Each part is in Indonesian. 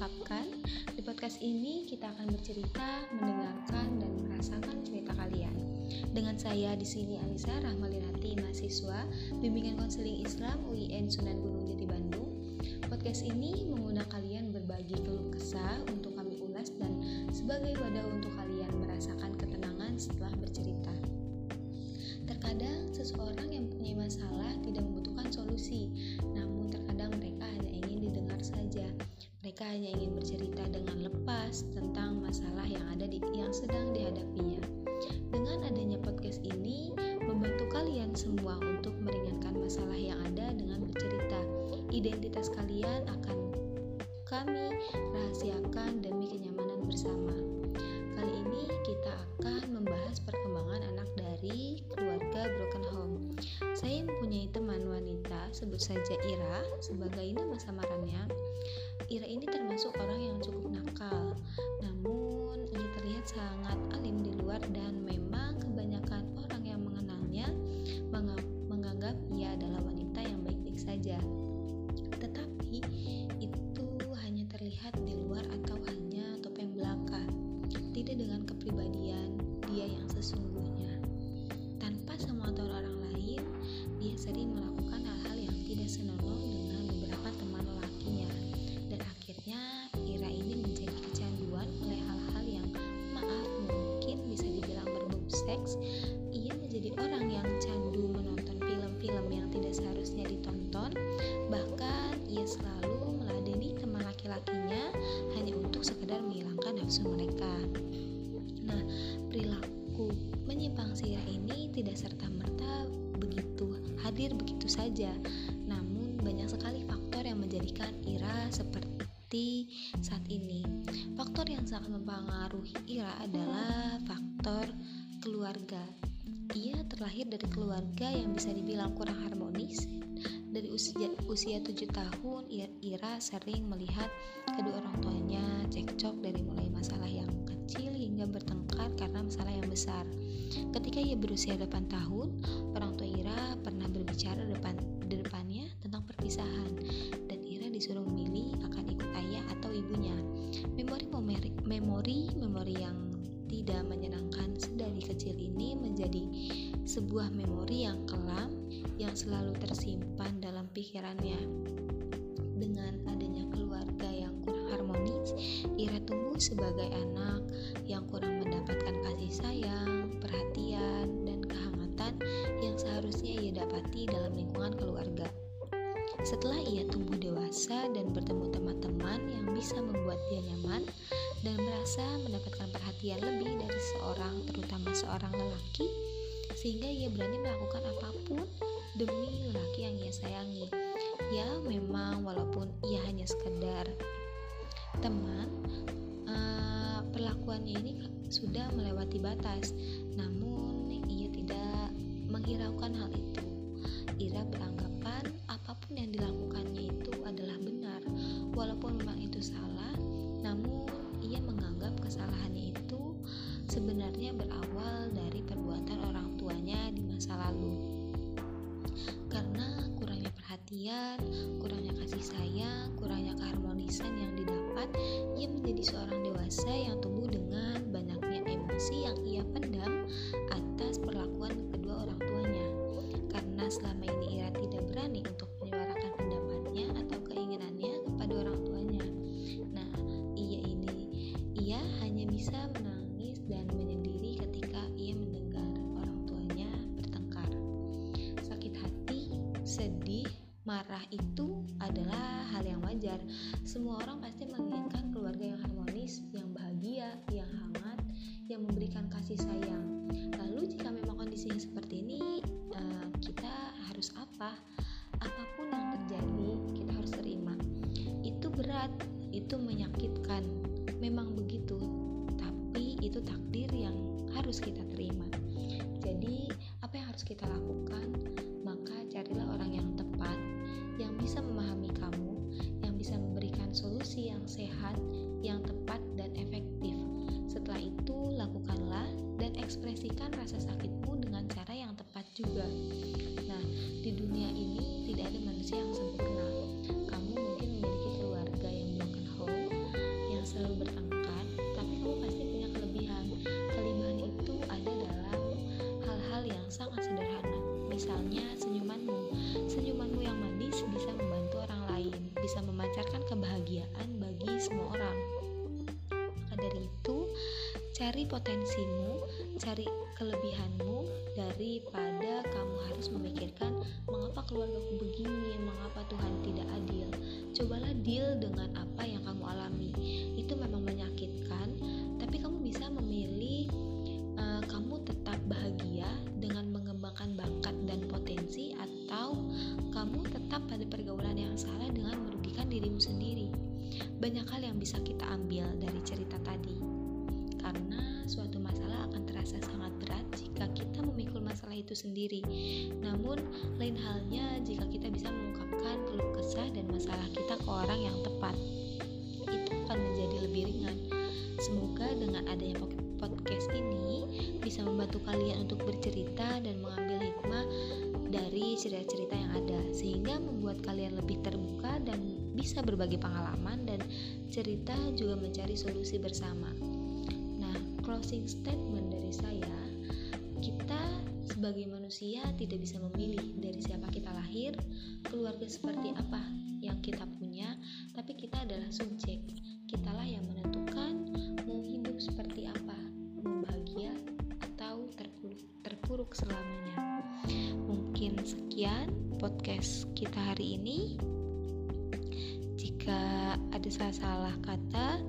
Ungkapkan. Di podcast ini kita akan bercerita, mendengarkan, dan merasakan cerita kalian. Dengan saya di sini Alisa Rahmalinati, mahasiswa Bimbingan Konseling Islam UIN Sunan Gunung Jati Bandung. Podcast ini mengundang kalian berbagi keluh kesah untuk kami ulas dan sebagai wadah untuk kalian merasakan ketenangan setelah bercerita. Terkadang seseorang yang punya masalah tidak membutuhkan solusi, namun terkadang mereka hanya ingin didengar saja. Mereka hanya ingin bercerita dengan lepas tentang masalah yang ada di yang sedang dihadapinya. Dengan adanya podcast ini membantu kalian semua untuk meringankan masalah yang ada dengan bercerita. Identitas kalian akan kami rahasiakan demi kenyamanan bersama. Kali ini kita akan membahas perkembangan anak dari keluarga broken sebut saja Ira sebagai nama samarannya. Ira ini termasuk orang yang cukup nakal, namun ia terlihat sangat alim di luar dan memang ia menjadi orang yang candu menonton film-film yang tidak seharusnya ditonton bahkan ia selalu meladeni teman laki-lakinya hanya untuk sekedar menghilangkan nafsu mereka nah perilaku menyimpang siar ini tidak serta-merta begitu hadir begitu saja namun banyak sekali faktor yang menjadikan Ira seperti saat ini. Faktor yang sangat mempengaruhi Ira adalah faktor keluarga. Ia terlahir dari keluarga yang bisa dibilang kurang harmonis. Dari usia usia 7 tahun, Ira sering melihat kedua orang tuanya cekcok dari mulai masalah yang kecil hingga bertengkar karena masalah yang besar. Ketika ia berusia 8 tahun, orang tua Ira pernah berbicara depan di depannya tentang perpisahan dan Ira disuruh memilih akan ikut ayah atau ibunya. Memori memori memori, memori yang tidak menyenangkan sedari kecil ini menjadi sebuah memori yang kelam yang selalu tersimpan dalam pikirannya. Dengan adanya keluarga yang kurang harmonis, Ira tumbuh sebagai anak yang kurang mendapatkan kasih sayang, perhatian, dan kehangatan yang seharusnya ia dapati dalam lingkungan keluarga. Setelah ia tumbuh dewasa dan bertemu teman-teman yang bisa membuat dia nyaman dan merasa mendapatkan perhatian lebih dari seorang, terutama seorang lelaki, sehingga ia berani melakukan apa pun demi lelaki yang ia sayangi. Ya, memang walaupun ia hanya sekedar teman, uh, perlakuannya ini sudah melewati batas, namun ia tidak menghiraukan hal itu. Masa lalu. Karena kurangnya perhatian, kurangnya kasih sayang, kurangnya keharmonisan yang didapat, ia menjadi seorang dewasa yang tumbuh dengan banyaknya emosi yang ia pendam atas perlakuan kedua orang tuanya. Karena selama ini marah itu adalah hal yang wajar. Semua orang pasti menginginkan keluarga yang harmonis, yang bahagia, yang hangat, yang memberikan kasih sayang. Lalu jika memang kondisinya seperti ini, uh, kita harus apa? Apa pun yang terjadi, kita harus terima. Itu berat, itu menyakitkan. Memang begitu, tapi itu takdir yang harus kita terima. Jadi, apa yang harus kita lakukan? Maka carilah orang yang tepat, bisa memahami kamu, yang bisa memberikan solusi yang sehat, yang tepat dan efektif. Setelah itu, lakukanlah dan ekspresikan rasa sakitmu dengan cara yang tepat juga. Nah, di dunia ini tidak ada manusia yang sempurna. Cari potensimu, cari kelebihanmu daripada kamu harus memikirkan mengapa keluargaku begini, mengapa Tuhan tidak adil. Cobalah deal dengan apa yang kamu alami. Itu memang menyakitkan, tapi kamu bisa memilih uh, kamu tetap bahagia dengan mengembangkan bakat dan potensi atau kamu tetap pada pergaulan yang salah dengan merugikan dirimu sendiri. Banyak hal yang bisa kita ambil dari cerita tadi karena suatu masalah akan terasa sangat berat jika kita memikul masalah itu sendiri. Namun, lain halnya jika kita bisa mengungkapkan keluh kesah dan masalah kita ke orang yang tepat. Itu akan menjadi lebih ringan. Semoga dengan adanya podcast ini bisa membantu kalian untuk bercerita dan mengambil hikmah dari cerita-cerita yang ada sehingga membuat kalian lebih terbuka dan bisa berbagi pengalaman dan cerita juga mencari solusi bersama closing statement dari saya, kita sebagai manusia tidak bisa memilih dari siapa kita lahir, keluarga seperti apa yang kita punya, tapi kita adalah subjek. Kitalah yang menentukan mau hidup seperti apa, mau bahagia atau terpuruk, terpuruk selamanya. Mungkin sekian podcast kita hari ini. Jika ada salah-salah kata,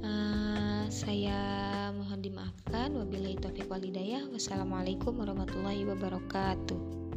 uh, saya dimaafkan. Wabillahi taufiq walhidayah wassalamualaikum warahmatullahi wabarakatuh